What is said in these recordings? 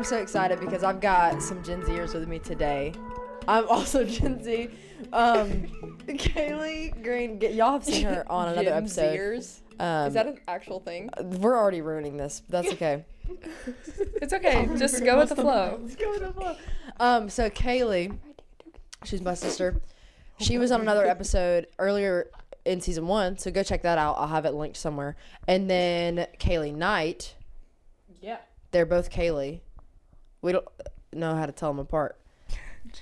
I'm so excited because I've got some Gen Zers with me today. I'm also Gen Z. Um, Kaylee Green, get, y'all have seen her on another Gen episode. Zers? Um, Is that an actual thing? we're already ruining this. But that's okay. It's okay. Just go with the flow. Let's go with the flow. Um, so Kaylee, she's my sister. She was on another episode earlier in season one, so go check that out. I'll have it linked somewhere. And then Kaylee Knight, Yeah. they're both Kaylee. We don't know how to tell them apart.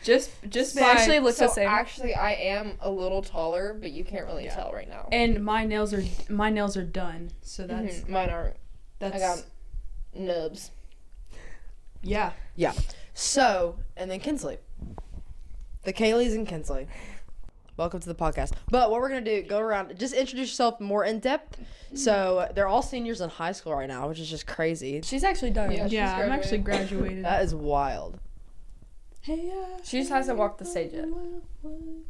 Just just So by actually look so the same. actually I am a little taller, but you can't really Yeah. tell right now. And my nails are my nails are done. So that's Mhm. Mine aren't. that's I got nubs. Yeah. Yeah. So, and then Kinsley. The Kayleys and Kinsley. Welcome to the podcast. But what we're gonna do, go around, just introduce yourself more in depth. So they're all seniors in high school right now, which is just crazy. She's actually done. Yeah. Yeah, I'm actually graduated. graduated. That is wild. hey, uh, She just hasn't walked the stage yet.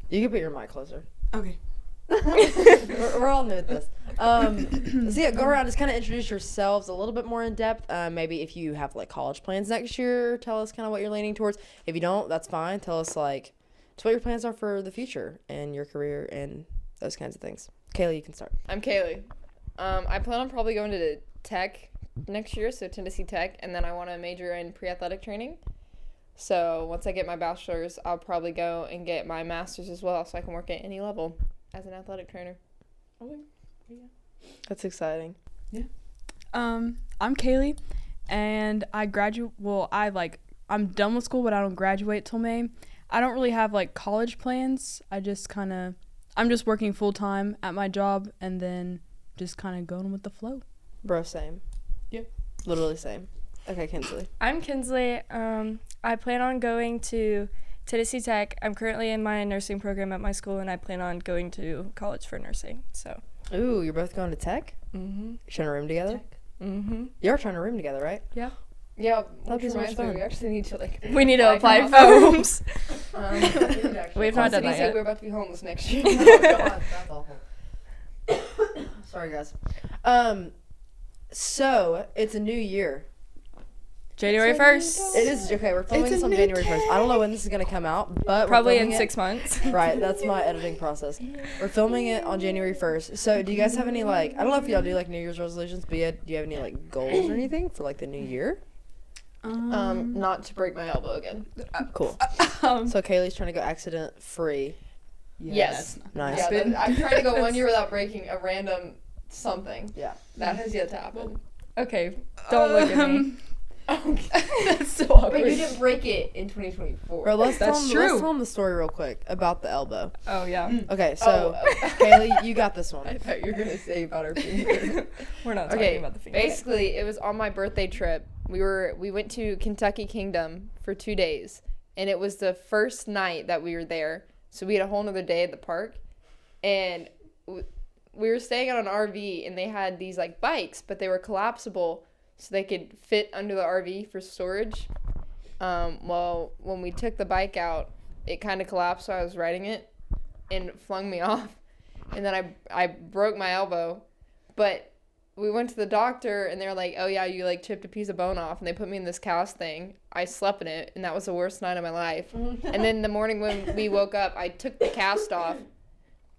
You can put your mic closer. Okay. we're, we're all new at this. Um, so yeah, go around, just kind of introduce yourselves a little bit more in depth. Uh, maybe if you have like college plans next year, tell us kind of what you're leaning towards. If you don't, that's fine. Tell us like just what your plans are for the future and your career and those kinds of things. Kaylee, you can start. I'm Kaylee. Um, I plan on probably going to tech next year, so Tennessee Tech, and then I want to major in pre-athletic training. So once I get my bachelor's, I'll probably go and get my master's as well, so I can work at any level as an athletic trainer. Oh yeah. That's exciting. Yeah. Um, I'm Kaylee, and I graduate. Well, I like I'm done with school, but I don't graduate till May. I don't really have like college plans. I just kind of I'm just working full time at my job, and then just kind of going with the flow. Bro, same. Yep. Literally same. Okay, Kinsley. I'm Kinsley. Um, I plan on going to Tennessee Tech. I'm currently in my nursing program at my school, and I plan on going to college for nursing. So. Ooh, you're both going to tech? Mm-hmm. You're trying to room together? Mm-hmm. You're trying to room together, right? Yeah, That'd be so much reminds fun. we actually need to like. We need to apply for for homes. homes. Um, We've not done that yet. We're about to be homeless next year. oh god, that's awful. Sorry guys. Um so it's a new year. January first. It is okay, we're filming this on January first. I don't know when this is gonna come out, but we're Probably in filming it- six months. Right, that's my editing process. We're filming it on January first. So do you guys have any like I don't know if y'all do like New Year's resolutions, but yeah, do you have any like goals or anything for like the new year? Um, not to break my elbow again. Cool. um, So Kaylee's trying to go accident free. Yes. that's Nice. Yeah, that, I'm trying to go one year without breaking a random something. Yeah. That has yet to happen. Okay, don't look at me. Um, Okay. That's so But you didn't break it in 2024. Bro, let's That's tell them, true. Let's tell them the story real quick about the elbow. Oh yeah, Okay, so oh, Kaylee, you got this one. I thought you were gonna say about our finger. we're not Okay, talking about the finger. Basically, it was on my birthday trip. We were we went to Kentucky Kingdom for two days, and it was the first night that we were there. So we had a whole nother day at the park, and we were staying on an RV, and they had these like bikes, but they were collapsible, so they could fit under the RV for storage. Um, well, when we took the bike out, it kind of collapsed, so I was riding it, and it flung me off, and then I I broke my elbow, but we went to the doctor and they were like, "Oh yeah, you like chipped a piece of bone off," and they put me in this cast thing. I slept in it, and that was the worst night of my life. and then the morning when we woke up, I took the cast off,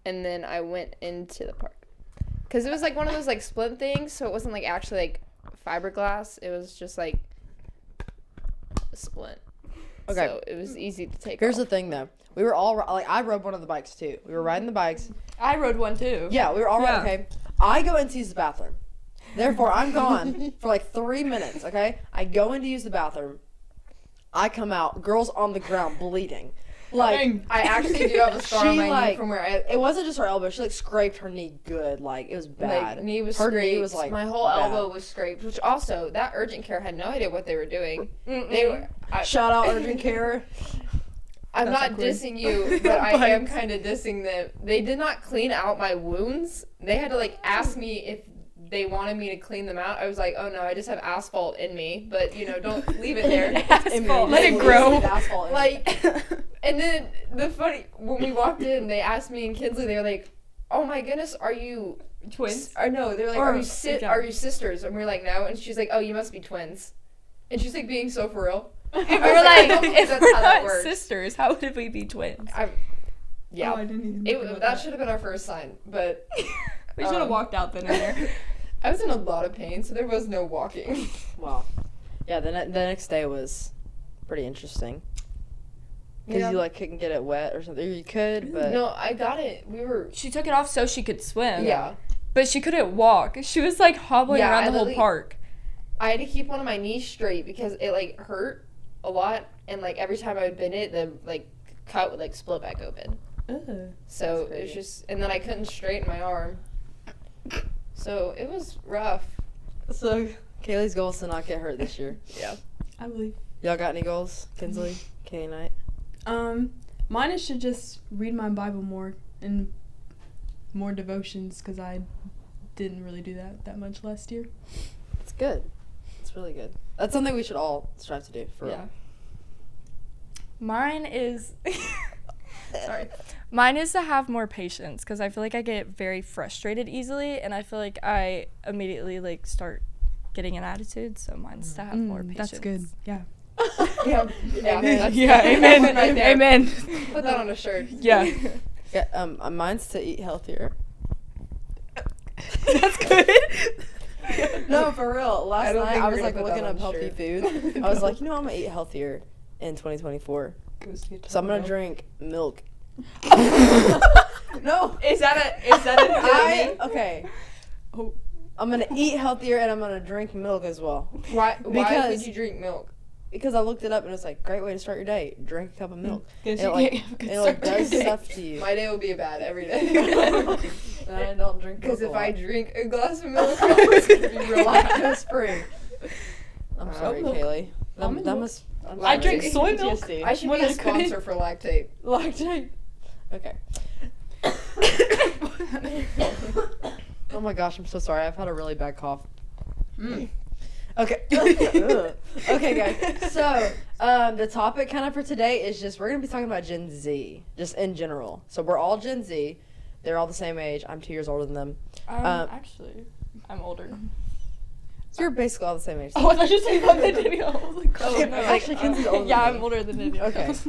and then I went into the park, cause it was like one of those like splint things, so it wasn't like actually like fiberglass. It was just like a splint. Okay. So it was easy to take. Here's the thing though. We were all like I rode one of the bikes too. We were riding the bikes. I rode one too. Yeah, we were all right. Yeah. Okay. I go in to use the bathroom. Therefore, I'm gone for like three minutes. Okay. I go in to use the bathroom. I come out. Girls on the ground bleeding. Like I actually do have a scar on my knee like- from where I. it wasn't just her elbow. She like scraped her knee good. Like it was bad. Like, knee was her scraped. knee was like my whole bad. elbow was scraped. Which also, that urgent care had no idea what they were doing. They were. I, Shout out urgent care. I'm That's not awkward. dissing you, but I am kind of dissing them. They did not clean out my wounds. They had to like ask me if they wanted me to clean them out. I was like, oh no, I just have asphalt in me. But you know, don't leave it there. Asphalt. Let it grow. asphalt like, and then the funny when we walked in, they asked me and Kinsley. They were like, oh my goodness, are you Twins. Or no, they're like, Or- are you si- yeah. are you sisters? And we're like, no. And she's like, oh, you must be twins. And she's like being so for real. we I were like, I don't think if we're how that not sisters, how would we be twins? I, yeah. Oh, I didn't even it, think about that should have been our first sign, but We should have Um, walked out then and there. I was in a lot of pain, so there was no walking. Wow. Yeah, the, ne- the next day was pretty interesting. Because Yeah. you like couldn't get it wet or something. You could, mm, but no, I got it. We were. She took it off so she could swim. Yeah. But she couldn't walk. She was like hobbling Yeah, around I the whole literally- park. I had to keep one of my knees straight because it like hurt a lot, and like every time I would bend it, the like cut would like split back open. Ugh. So That's it was crazy. just, and then I couldn't straighten my arm. So it was rough. so Kaylee's goal is to not get hurt this year. Yeah. I believe. Y'all got any goals, Kinsley, Kaylee Knight? Um, mine is to just read my Bible more and more devotions because I didn't really do that that much last year. It's good. It's really good. That's something we should all strive to do. For Yeah. real. Mine is. Sorry. Mine is to have more patience because I feel like I get very frustrated easily and I feel like I immediately like start getting an attitude. So mine's to have more Mm, patience. that's good. Yeah. Yeah. Yeah. that's- yeah. Amen. right. Amen. Put that on a shirt. Yeah. Yeah. Um. uh, Mine's to eat healthier. that's good. No, for real. Last don't night I was like looking up healthy food. I was like, you know, I'm gonna eat healthier in 2024. So I'm gonna drink milk. no. Is that a is that a I okay. Oh. I'm gonna eat healthier and I'm gonna drink milk as well. why why would Because- you drink milk? Because I looked it up and it's like great way to start your day. Drink a cup of milk. Guess It like, can't have a good it like start to your does day. stuff to you. My day will be bad every day. and I don't drink Because if I drink a glass of milk, it's gonna be real lactose free. I'm uh, sorry, Milk. Kaylee. That, Almond that milk. must. I'm I drink sorry. soy milk. PTSD. I should When be a I couldn't- sponsor for Lactaid. Lactaid. Okay. oh my gosh, I'm so sorry. I've had a really bad cough. Mm. Okay. Okay, guys. So, um, the topic kind of for today is just we're gonna be talking about Gen Z, just in general. So we're all Gen Z. They're all the same age. I'm two years older than them. Um, Um, actually, I'm older. You're basically all the same age. Oh, I thought you said about the Danielle. I was like, Oh, no, actually, Kenzie's older Yeah, than I'm older than Danielle. Okay.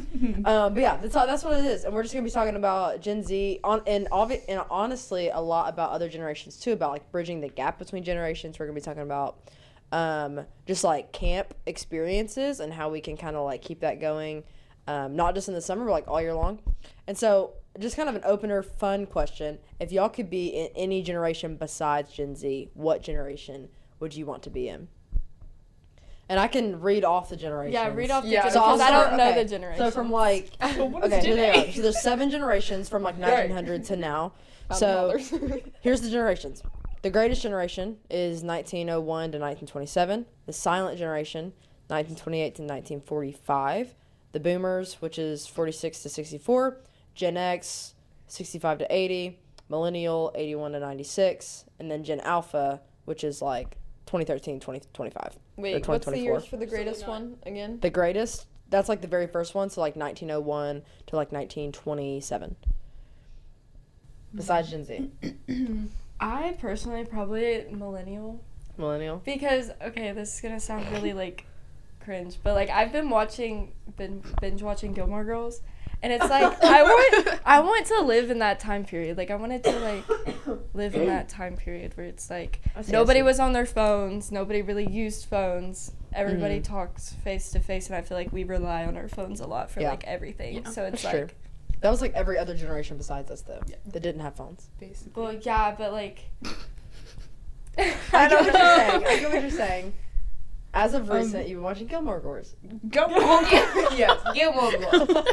Um, but yeah, that's all, that's what it is, and we're just gonna be talking about Gen Z on and obvi- and honestly a lot about other generations too, about like bridging the gap between generations. We're gonna be talking about um, just like camp experiences and how we can kind of like keep that going, um, not just in the summer, but like all year long. And so, just kind of an opener, fun question: If y'all could be in any generation besides Gen Z, what generation would you want to be in? And I can read off the generations. Yeah, read off the Yeah, yeah, so because I'll don't know okay. the generation. So from like what is okay, here they are. So there's seven generations from like 1900 to now. So here's the generations. The greatest generation is 1901 to 1927. The silent generation, 1928 to 1945. The boomers, which is 46 to 64. Gen X, 65 to 80. Millennial, 81 to 96. And then Gen Alpha, which is like 2013 2025. Wait, what's the years for the greatest one again? The greatest, that's like the very first one. So like 1901 to like 1927. Besides Gen Z. I personally probably millennial Millennial. because okay, this is gonna sound really like cringe, but like I've been watching, been binge watching Gilmore Girls, and it's like I want, I want to live in that time period. Like I wanted to like live in that time period where it's like I see, I nobody was on their phones, nobody really used phones. Everybody Mhm. talks face to face, and I feel like we rely on our phones a lot for Yeah. like everything. Yeah, so it's that's true. like, That was like every other generation besides us, though. That didn't have phones. Basically. well, yeah, but like. I get what you're saying. I get what you're saying. As of Um, recent, you've been watching Gilmore Girls. Go. yes, Gilmore Girls.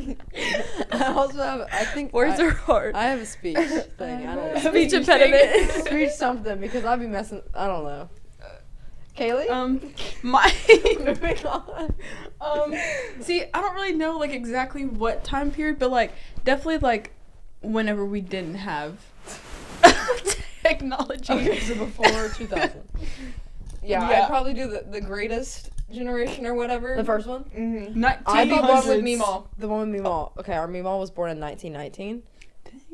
I also have, I think, Words I, are hard. I have a speech thing. I don't know. Speech impediment. speech something because I'd be messing. I don't know. Kaylee. Um, my. Moving on. um, see, I don't really know like exactly what time period, but like definitely like whenever we didn't have technology. Okay, so before 2000. Yeah, Yeah. I'd probably do the, the greatest generation or whatever. The first one. Mm-hmm. Not I I thought thought one with 1900s. Meemaw. The one with Meemaw. Okay, our Meemaw was born in 1919,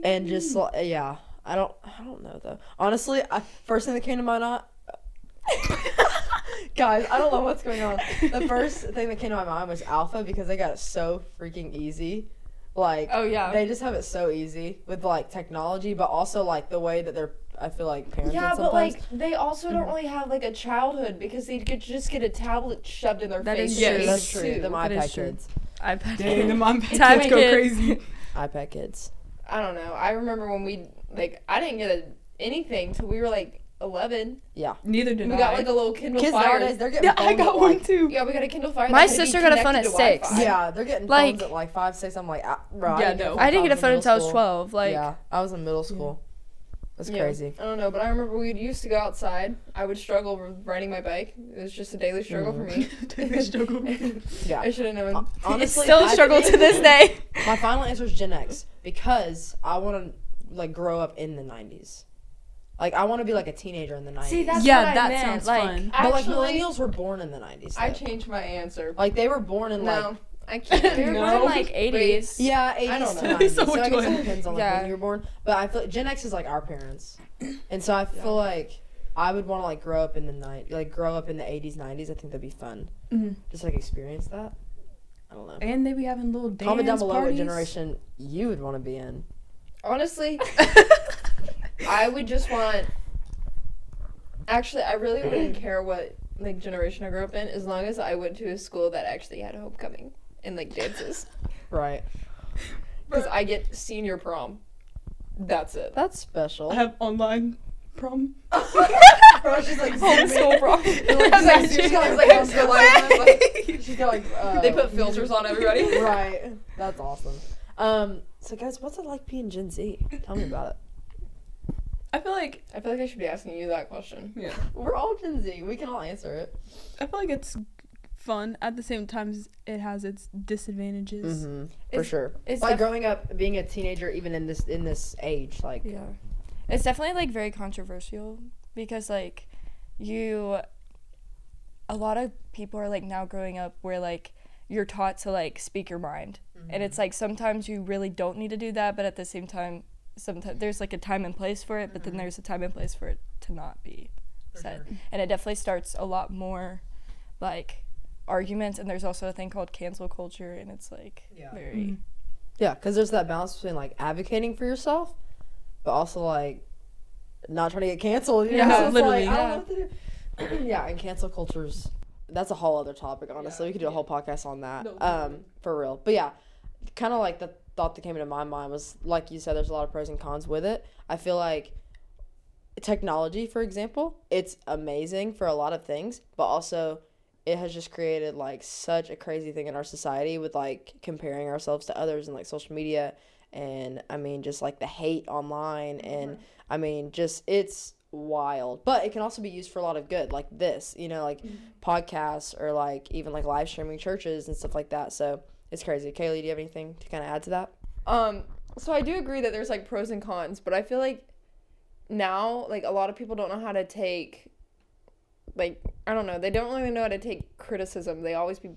and just li- yeah, I don't, I don't know though. Honestly, I, first thing that came to my mind... Guys, I don't know what's going on. The first thing that came to my mind was Alpha because they got it so freaking easy. Like, Oh yeah. they just have it so easy with like technology, but also like the way that they're. I feel like parents. Yeah, sometimes. but like they also don't really have like a childhood because they could just get a tablet shoved in their That face. is yeah, true. that's true. The That iPad is true. kids. iPad. Dang, the mom kids go kid. crazy. iPad kids. I don't know. I remember when we like I didn't get a, anything till we were like eleven. Yeah. Neither did we I. got like a little Kindle Kids Fire. nowadays, they're getting. yeah, I phones got at, one like- too. yeah, we got a Kindle Fire. My that could be sister got a phone connected at to six. Wi-Fi. Yeah, they're getting Like- phones at like five, six. I'm like, ah, bro. I Yeah, didn't get a no. phone I didn't get a phone until I was middle school. twelve. Like yeah, I was in middle school. That's Yeah. crazy. I don't know, but I remember we used to go outside. I would struggle with riding my bike. It was just a daily struggle for me. Mm. Daily struggle. Yeah. I should have known. Hon- Honestly, it's still a I struggle to this day. My final answer is Gen X because I want to like grow up in the '90s. Like I want to be like a teenager in the '90s. See, that's yeah, what I that meant, sounds like, fun. but like millennials were born in the '90s. I changed my answer. like they were born in like no, I can't. We were No. born in like eighties. yeah, 80s I don't to 90s. So So, I guess one? it depends on like Yeah. when you were born. But I feel like Gen X is like our parents, and so I feel like I would want to like grow up in the night, like grow up in the '80s, '90s. I think that'd be fun. Mhm. Just like experience that. I don't know. And they'd be having little dance Comment down below parties. what generation you would want to be in. Honestly, I would just want. Actually, I really wouldn't care what like generation I grew up in, as long as I went to a school that actually had a homecoming and like dances, Right. because I get senior prom. That's it. That's special. I have online prom. Bro, she's like Homeschool prom. She's like, she's got like, homeschool like, she's got like uh, They put filters on everybody. Right. That's awesome. Um. So guys, what's it like being Gen Z? Tell me about it. I feel like I feel like I should be asking you that question. yeah. We're all Gen Z. We can all answer it. I feel like it's fun at the same time it has its disadvantages. Mm-hmm. For sure. it's like def- growing up, being a teenager, even in this in this age, like Yeah. It's definitely like very controversial because like you a lot of people are like now growing up where like you're taught to like speak your mind. And it's like sometimes you really don't need to do that, but at the same time sometimes there's like a time and place for it, but then there's a time and place for it to not be said. And it definitely starts a lot more like arguments and there's also a thing called cancel culture and it's like Yeah. very yeah, because there's that balance between like advocating for yourself, but also like not trying to get canceled. You Yeah, know? Literally. Like, I don't know what to do. yeah, and cancel culture's that's a whole other topic. Honestly, we could do a whole podcast on that. No, um, for real. But yeah, kind of like the thought that came into my mind was like you said, there's a lot of pros and cons with it. I feel like technology, for example, it's amazing for a lot of things, but also it has just created like such a crazy thing in our society with like comparing ourselves to others and like social media and I mean just like the hate online and I mean just it's wild. But it can also be used for a lot of good like this, you know, like podcasts or like even like live streaming churches and stuff like that. So it's crazy. Kaylee, do you have anything to kind of add to that? Um, so I do agree that there's like pros and cons, but I feel like now like a lot of people don't know how to take like I don't know, they don't really know how to take criticism. They always be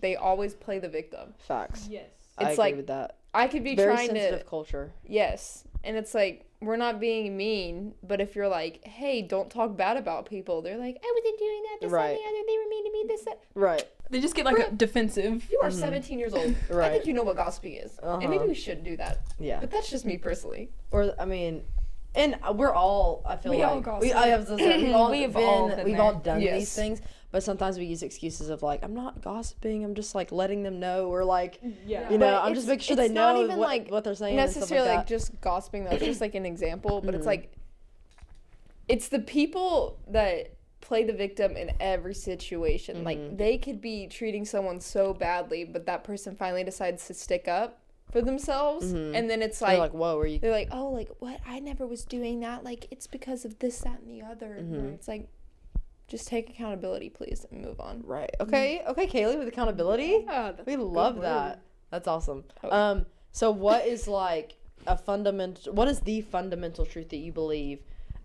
they always play the victim. Facts. Yes. I It's agree like- with that. I could be trying to Very trying sensitive to culture. yes. And it's like we're not being mean, but if you're like, "Hey, don't talk bad about people." They're like, "I wasn't doing that. This Right. and the other. They were mean to me. This that." Right. They just get like a defensive. You are 17 years old. right. I Mm-hmm. Think you know what gossiping is, and maybe Uh-huh. we shouldn't do that. Yeah. But that's just me personally. Or I mean, and we're all. I feel We all like gossip. we. I was gonna say, we've all We've been. all been we've there. all done these things, but sometimes we use excuses of like, I'm not gossiping. I'm just like letting them know, or like, Yeah. you know, But I'm just making sure they know even, what, like, what they're saying. and stuff necessarily like like, just gossiping though. It's just like an example, but Mhm. it's like it's the people that play the victim in every situation. Mhm. Like they could be treating someone so badly, but that person finally decides to stick up for themselves, Mhm. and then it's They're like, like, whoa, are you? they're like, oh, like what? I never was doing that. Like it's because of this, that, and the other. Mhm. It's like. Just take accountability, please, and move on. Right. Okay. Okay, Kaylee, with accountability. Yeah, We love word. that. That's awesome. Oh. Um, so what is like a fundamental what is the fundamental truth that you believe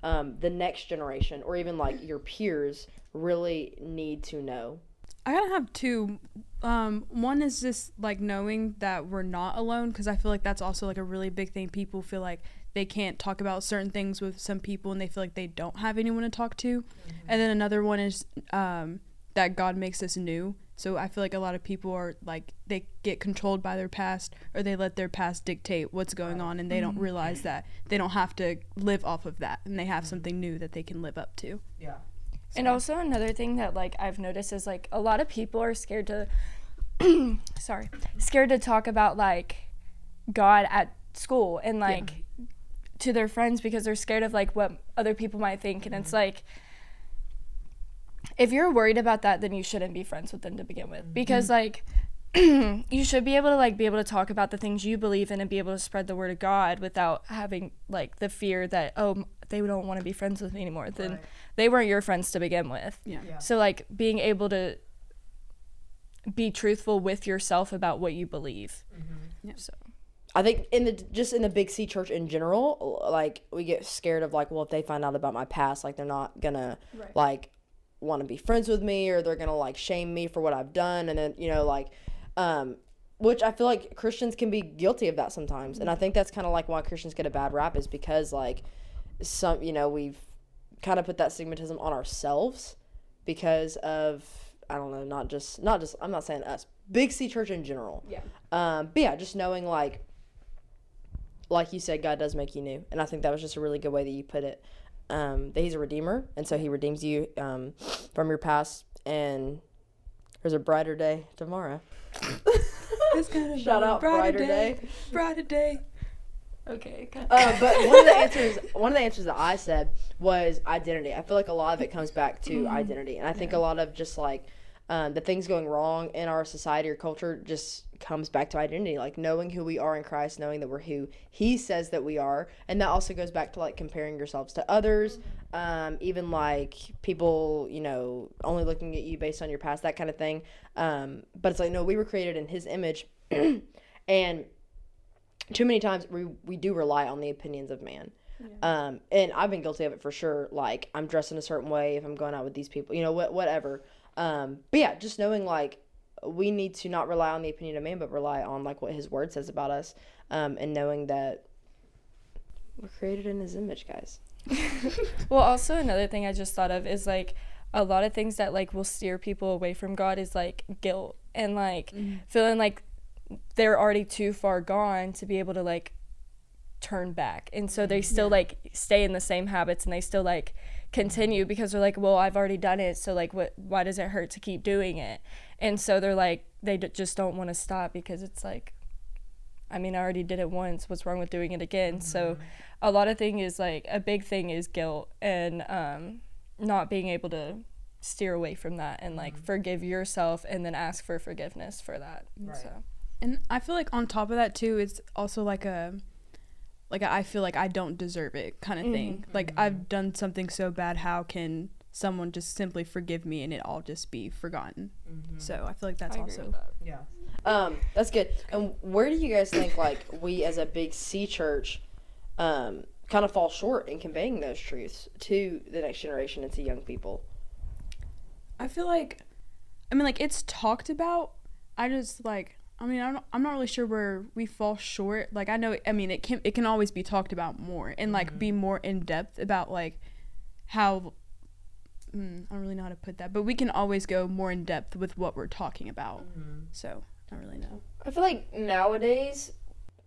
um, the next generation or even like your peers really need to know? I gotta have two. Um, one is just like knowing that we're not alone because I feel like that's also like a really big thing. People feel like they can't talk about certain things with some people and they feel like they don't have anyone to talk to. And then another one is um, that God makes us new. So I feel like a lot of people are like they get controlled by their past or they let their past dictate what's going on and they don't realize that they don't have to live off of that and they have something new that they can live up to. Yeah. And also another thing that like I've noticed is like a lot of people are scared to sorry, scared to talk about like God at school and like to their friends because they're scared of like what other people might think. And it's mm-hmm. like if you're worried about that then you shouldn't be friends with them to begin with. Because mm-hmm. like you should be able to like be able to talk about the things you believe in and be able to spread the word of God without having like the fear that oh they don't want to be friends with me anymore then Right. they weren't your friends to begin with Yeah. Yeah. so like being able to be truthful with yourself about what you believe Yeah. so I think in the just in the big C church in general, like we get scared of like, well, if they find out about my past, like they're not gonna like want to be friends with me or they're gonna like shame me for what I've done, and then you know like, um, which I feel like Christians can be guilty of that sometimes, and I think that's kind of like why Christians get a bad rap is because like some you know we've kind of put that stigmatism on ourselves because of I don't know, not just not just I'm not saying us, big C church in general. Yeah. Um, but yeah, just knowing like like you said, God does make you new, and I think that was just a really good way that you put it. Um, that He's a redeemer, and so He redeems you um, from your past, and there's a brighter day tomorrow. Shout out brighter day. Brighter day. Okay Uh, but one of the answers, one of the answers that I said was identity. I feel like a lot of it comes back to identity, and I think a lot of just like um, the things going wrong in our society or culture just comes back to identity, like knowing who we are in Christ, knowing that we're who He says that we are, and that also goes back to like comparing yourselves to others, um, even like people, you know, only looking at you based on your past, that kind of thing. Um, but it's like no, we were created in His image, and too many times we we do rely on the opinions of man. Um, and I've been guilty of it for sure. Like I'm dressed in a certain way if I'm going out with these people, you know, what whatever. Um, but yeah, just knowing like we need to not rely on the opinion of man, but rely on like what His Word says about us, um, and knowing that we're created in His image, guys. Well, also another thing I just thought of is like a lot of things that like will steer people away from God is like guilt and like feeling like they're already too far gone to be able to like turn back. And so they still like stay in the same habits and they still like continue because they're like, well, I've already done it, so like what why does it hurt to keep doing it? And so they're like they d- just don't want to stop because it's like I mean, I already did it once. What's wrong with doing it again? So, a lot of thing is like a big thing is guilt and um, not being able to steer away from that and like forgive yourself and then ask for forgiveness for that. Right. So, And I feel like on top of that too, it's also like a like a, I feel like I don't deserve it kind of thing. Like I've done something so bad, how can someone just simply forgive me and it all just be forgotten? So I feel like that's I also that. Yeah. Um, that's good. And where do you guys think like we as a big C church um, kind of fall short in conveying those truths to the next generation and to young people? I feel like, I mean, like it's talked about. I just like, I mean, I'm not, I'm not really sure where we fall short. Like, I know, I mean, it can it can always be talked about more and like be more in depth about like how. Mm, I don't really know how to put that, but we can always go more in depth with what we're talking about. So I don't really know. I feel like nowadays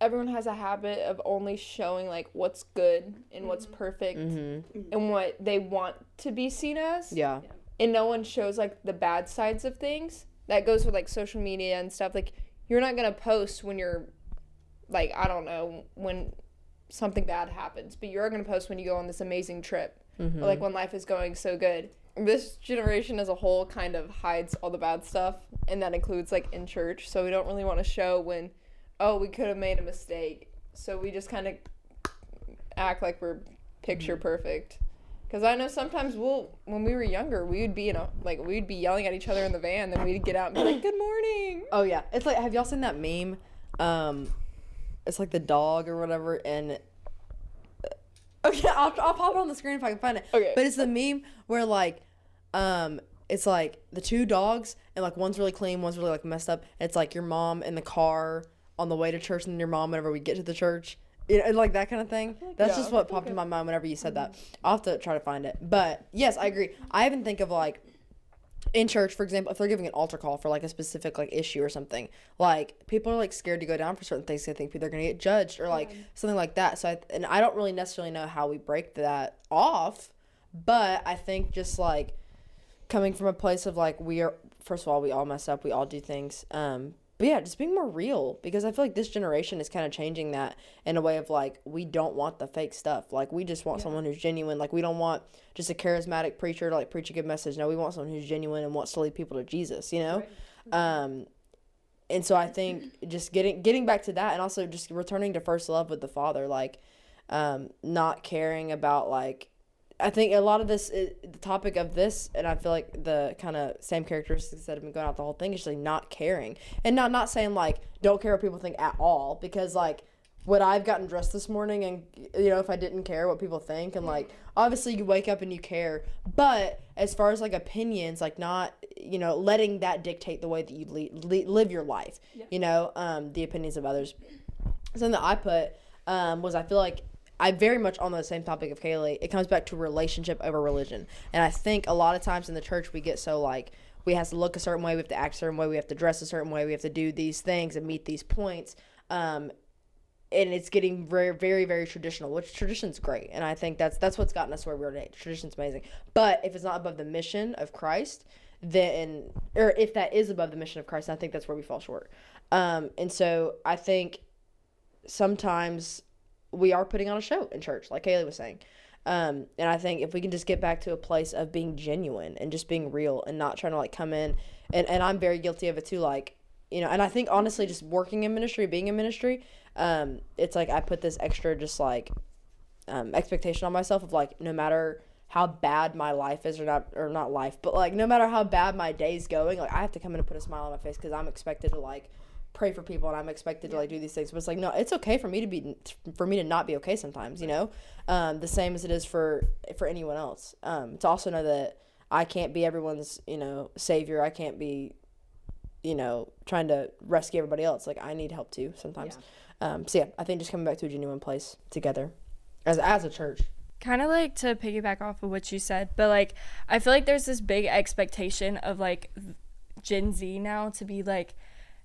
everyone has a habit of only showing like what's good and what's perfect Mm-hmm. and what they want to be seen as. Yeah. And no one shows like the bad sides of things. That goes with like social media and stuff. Like you're not gonna post when you're like, I don't know, when something bad happens, but you're gonna post when you go on this amazing trip. Mm-hmm. Or like when life is going so good. This generation as a whole kind of hides all the bad stuff, and that includes like in church. So we don't really want to show when, oh, we could have made a mistake. So we just kind of act like we're picture perfect. Because I know sometimes we'll, when we were younger, we would be in a like we'd be yelling at each other in the van, then we'd get out and be like, "Good morning." Oh yeah, it's like have y'all seen that meme? Um, it's like the dog or whatever, and okay, I'll, I'll pop it on the screen if I can find it. Okay. but it's the meme where like, um, it's like the two dogs and like one's really clean, one's really like messed up. And it's like your mom in the car on the way to church, and your mom whenever we get to the church. You know, and, like that kind of thing. That's just what popped in my mind whenever you said that. I'll have to try to find it. But yes, I agree. I even think of like in church, for example, if they're giving an altar call for like a specific like issue or something, like people are like scared to go down for certain things. They think they're gonna get judged or like something like that. So I and I don't really necessarily know how we break that off, but I think just like coming from a place of like we are first of all we all mess up, we all do things. Um, but yeah, just being more real because I feel like this generation is kind of changing that in a way of like we don't want the fake stuff. Like we just want someone who's genuine. Like we don't want just a charismatic preacher to like preach a good message. No, we want someone who's genuine and wants to lead people to Jesus. You know, um, and so I think just getting getting back to that and also just returning to first love with the Father. Like um, not caring about like I think a lot of this is, the topic of this, and I feel like the kind of same characteristics that have been going out the whole thing is just like not caring. And not not saying like don't care what people think at all because like would I've gotten dressed this morning and you know if I didn't care what people think and like obviously you wake up and you care but as far as like opinions like not you know letting that dictate the way that you le- le- live your life you know um, the opinions of others. Something that I put um, was I feel like I very much on the same topic of Kaylee. It comes back to relationship over religion, and I think a lot of times in the church we get so like we have to look a certain way, we have to act a certain way, we have to dress a certain way, we have to do these things and meet these points. Um, and it's getting very, very, very traditional, which tradition's great, and I think that's that's what's gotten us where we're today. Tradition's amazing, but if it's not above the mission of Christ, then or if that is above the mission of Christ, I think that's where we fall short. Um, and so I think sometimes we are putting on a show in church, like Kaylee was saying. Um, and I think if we can just get back to a place of being genuine and just being real and not trying to like come in, and, and I'm very guilty of it too, like, you know, and I think honestly, just working in ministry, being in ministry, um, it's like I put this extra just like um, expectation on myself of like no matter how bad my life is or not or not life, but like no matter how bad my day's going, like I have to come in and put a smile on my face because I'm expected to like pray for people and I'm expected to like do these things. But it's like no, it's okay for me to be for me to not be okay sometimes. You know, um, the same as it is for for anyone else. Um, to also know that I can't be everyone's you know savior. I can't be you know trying to rescue everybody else. Like I need help too sometimes. Um, so yeah, I think just coming back to a genuine place together as as a church. kind of like to piggyback off of what you said, but like I feel like there's this big expectation of like Gen Z now to be like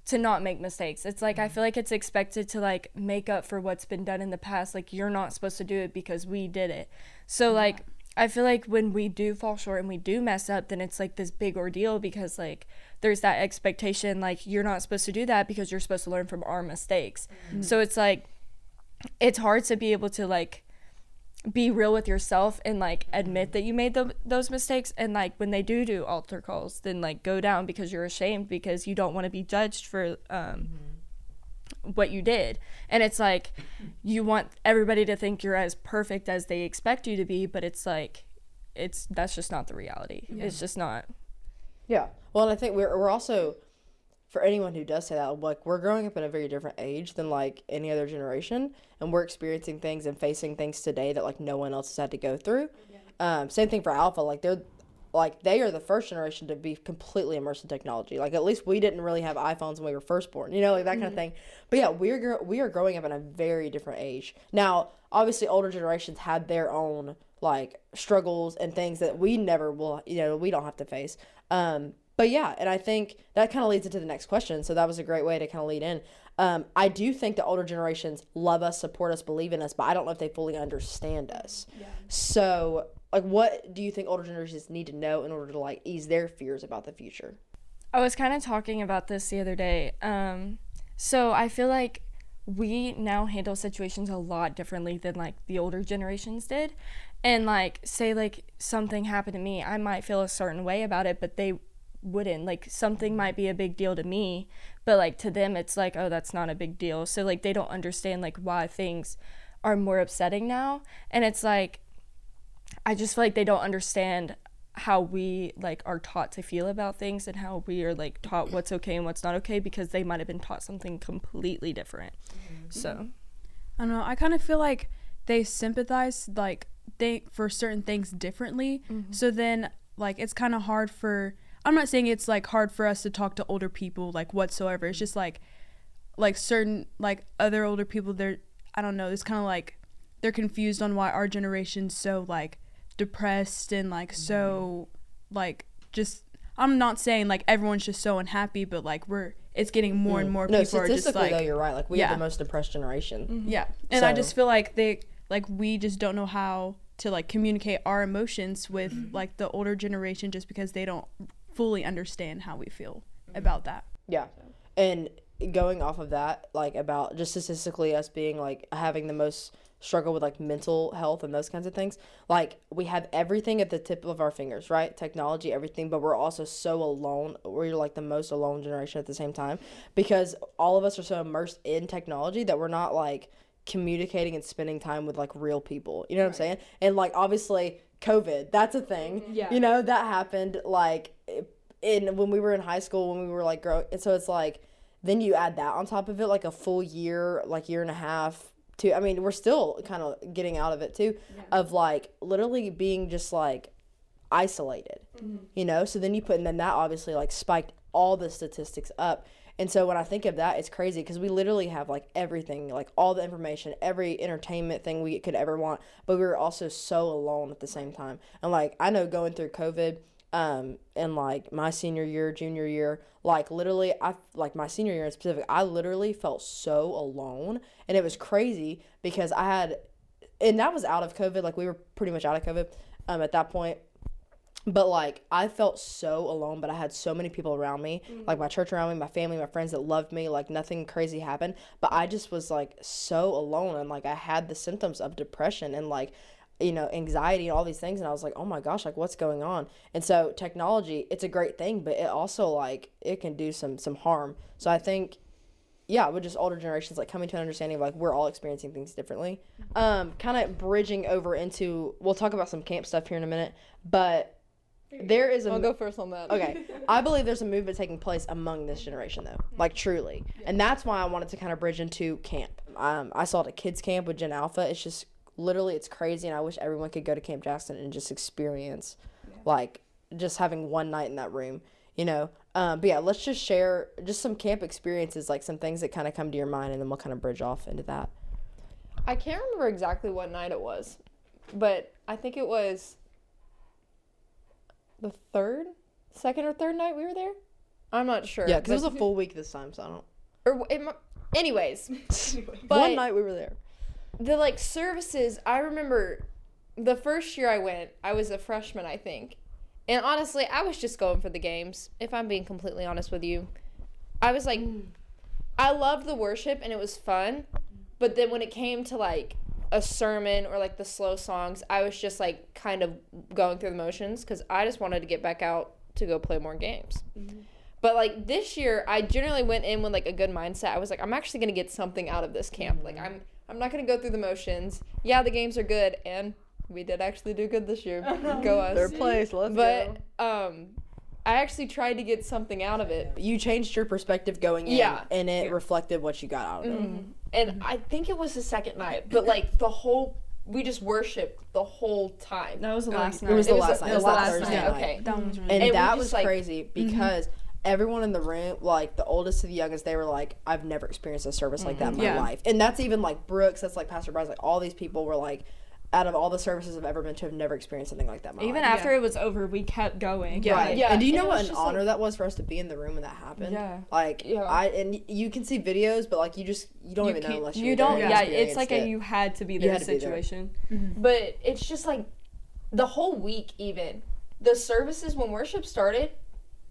to not make mistakes. It's like I mm-hmm. feel like it's expected to like make up for what's been done in the past. Like you're not supposed to do it because we did it. So like I feel like when we do fall short and we do mess up, then it's like this big ordeal because like there's that expectation like you're not supposed to do that because you're supposed to learn from our mistakes. Mm-hmm. So it's like it's hard to be able to like be real with yourself and like admit that you made the, those mistakes. And like when they do do altar calls then like go down because you're ashamed because you don't want to be judged for um what you did. And it's like you want everybody to think you're as perfect as they expect you to be but it's like it's that's just not the reality. It's just not. Yeah. Well, and I think we're we're also for anyone who does say that, like we're growing up in a very different age than like any other generation, and we're experiencing things and facing things today that like no one else has had to go through. Um, same thing for Alpha. Like they're like they are the first generation to be completely immersed in technology. Like at least we didn't really have iPhones when we were first born, you know, like that kind of thing. But yeah, we're we are growing up in a very different age now. Obviously, older generations had their own like struggles and things that we never will, you know, we don't have to face. Um, but yeah, and I think that kind of leads into the next question. So that was a great way to kind of lead in. Um, I do think the older generations love us, support us, believe in us, but I don't know if they fully understand us. Yeah. So, like, what do you think older generations need to know in order to like ease their fears about the future? I was kind of talking about this the other day. Um, so I feel like we now handle situations a lot differently than like the older generations did. And like, say like something happened to me, I might feel a certain way about it, but they wouldn't. Like something might be a big deal to me, but like to them, it's like, oh, that's not a big deal. So like they don't understand like why things are more upsetting now. And it's like, I just feel like they don't understand how we like are taught to feel about things and how we are like taught what's okay and what's not okay because they might have been taught something completely different. Mm-hmm. So I don't know. I kind of feel like they sympathize like they for certain things differently. Mm-hmm. So then like it's kind of hard for I'm not saying it's like hard for us to talk to older people like whatsoever. It's just like like certain like other older people they're I don't know, it's kind of like they're confused on why our generation's so like depressed and like so like just I'm not saying like everyone's just so unhappy, but like we're it's getting more and more Mm. no, people are just statistically like though, you're right. Like we Yeah. have the most depressed generation. yeah, and I just feel like they like we just don't know how to like communicate our emotions with Mm-hmm. like the older generation just because they don't fully understand how we feel Mm-hmm. about that. Yeah. And going off of that, like about just statistically us being like having the most struggle with like mental health and those kinds of things, like we have everything at the tip of our fingers, right? Technology, everything, but we're also so alone. We're like the most alone generation at the same time because all of us are so immersed in technology that we're not like communicating and spending time with like real people. You know what I'm saying? And like obviously COVID, that's a thing. Yeah. You know, that happened like in when we were in high school when we were like growing and so it's like then you add that on top of it like a full year like year and a half to i mean we're still kind of getting out of it too of like literally being just like isolated mm-hmm. you know so then you put and then that obviously like spiked all the statistics up and so when i think of that it's crazy because we literally have like everything like all the information every entertainment thing we could ever want but we were also so alone at the same time. And like i know going through covid um in like my senior year junior year like literally i like my senior year in specific i literally felt so alone. And it was crazy because i had and that was out of covid like we were pretty much out of covid um at that point but like I felt so alone, but I had so many people around me, like my church around me, my family, my friends that loved me, like nothing crazy happened, but I just was like so alone and like I had the symptoms of depression and like you know, anxiety and all these things and I was like, "Oh my gosh, like what's going on?" And so technology, it's a great thing, but it also like it can do some some harm. So I think yeah, with just older generations like coming to an understanding of like we're all experiencing things differently. Um, kind of bridging over into we'll talk about some camp stuff here in a minute, but there is a I'll go first on that. okay. I believe there's a movement taking place among this generation though. Like truly. And that's why i wanted to kind of bridge into camp. Um, i saw it at kids camp with gen alpha. It's just literally it's crazy and i wish everyone could go to camp jackson and just experience like just having one night in that room you know? Um, but yeah let's just share just some camp experiences like some things that kind of come to your mind and then we'll kind of bridge off into that. I can't remember exactly what night it was, but I think it was the third, second or third night we were there. I'm not sure. yeah because it was a full week this time so i don't Or it, anyways, but one night we were there the like services. I remember the first year I went. I was a freshman, I think, and honestly, I was just going for the games. If I'm being completely honest with you, I was like, mm. I loved the worship and it was fun, but then when it came to like a sermon or like the slow songs, I was just like kind of going through the motions because I just wanted to get back out to go play more games. Mm-hmm. But like this year, I generally went in with like a good mindset. I was like, I'm actually gonna get something out of this camp. Like mm-hmm. I'm, I'm not gonna go through the motions. Yeah, the games are good, and we did actually do good this year. go us. third place let's But um, I actually tried to get something out of it. you changed your perspective going in Yeah. and it reflected what you got out of it mm-hmm. And mm-hmm. I think it was the second night, but like the whole, we just worshipped the whole time. That was the um, last night. It was the last night. it was the last night, okay. That was really And, And that just, was like- crazy mm-hmm. because everyone in the room, like the oldest to the youngest, they were like, "I've never experienced a service like that in my mm-hmm. Yeah. life." And that's even like Brooks, that's like Pastor Bryce, like all these people were like, out of all the services I've ever been to, I've never experienced something like that. In my Even life. after it was over, we kept going. Yeah. Right. Yeah, And do you and know what an just, like- honor that was for us to be in the room when that happened? Yeah. Like Yeah. I and you can see videos, but like you just you don't You even know unless you you're don't. there and Yeah, it's like a you had to be You there had to be there. situation. Mm-hmm. But it's just like the whole week, even the services when worship started,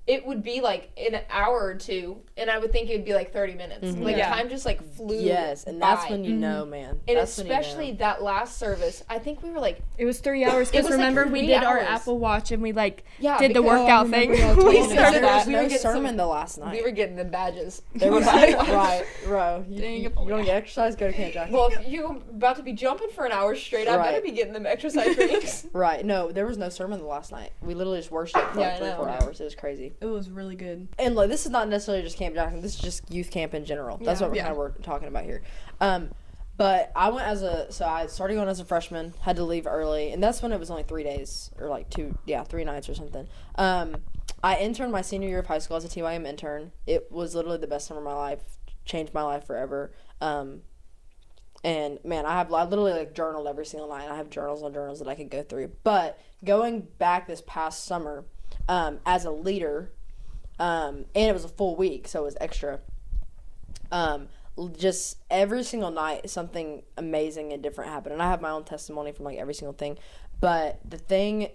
it would be like an hour or two, and I would think it would be like thirty minutes. Mm-hmm. Like Yeah. time just like flew. Yes, and that's by. when you mm-hmm. know, man. And That's when you know. especially that last service, I think we were like, It was three hours It because was, like, remember we three did our. Apple Watch and we like yeah, did the workout oh, I thing. remember we told me There started that. we were no getting some- sermon the last night. we were getting the badges. There was right, bro. You, Dang you, it. you want to get exercise? Go to Camp Jackson. Well, if you're about to be jumping for an hour straight, I better Right. be getting them exercise rings. right. No, there was no sermon the last night. We literally just worshipped for like I three, know. four hours. It was crazy. It was really good. And like, this is not necessarily just Camp Jackson. This is just youth camp in general. That's Yeah. what we're Yeah. kind of we're talking about here. Um, but I went as a so I started going as a freshman. Had to leave early, and that's when it was only three days or like two, yeah, three nights or something. Um, I interned my senior year of high school as a TYM intern. It was literally the best time of my life. Changed my life forever. Um, and man, I have I literally like journaled every single night. I have journals on journals that I could go through. But going back this past summer, um, as a leader, um, and it was a full week, so it was extra. Um, just every single night, something amazing and different happened, and I have my own testimony from like every single thing. But the thing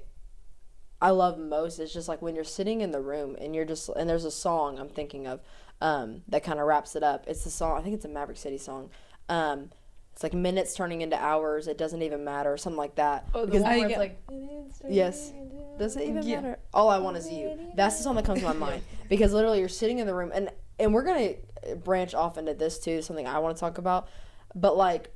I love most is just like when you're sitting in the room and you're just and there's a song I'm thinking of um, that kind of wraps it up. It's the song I think it's a Maverick City song. Um, it's like minutes turning into hours. It doesn't even matter, something like that. Oh, Because I it's like Yes. Does it even Yeah. matter? All I want is you. That's the song that comes to my mind because literally you're sitting in the room and and we're gonna uh, branch off into this too, something I want to talk about. But like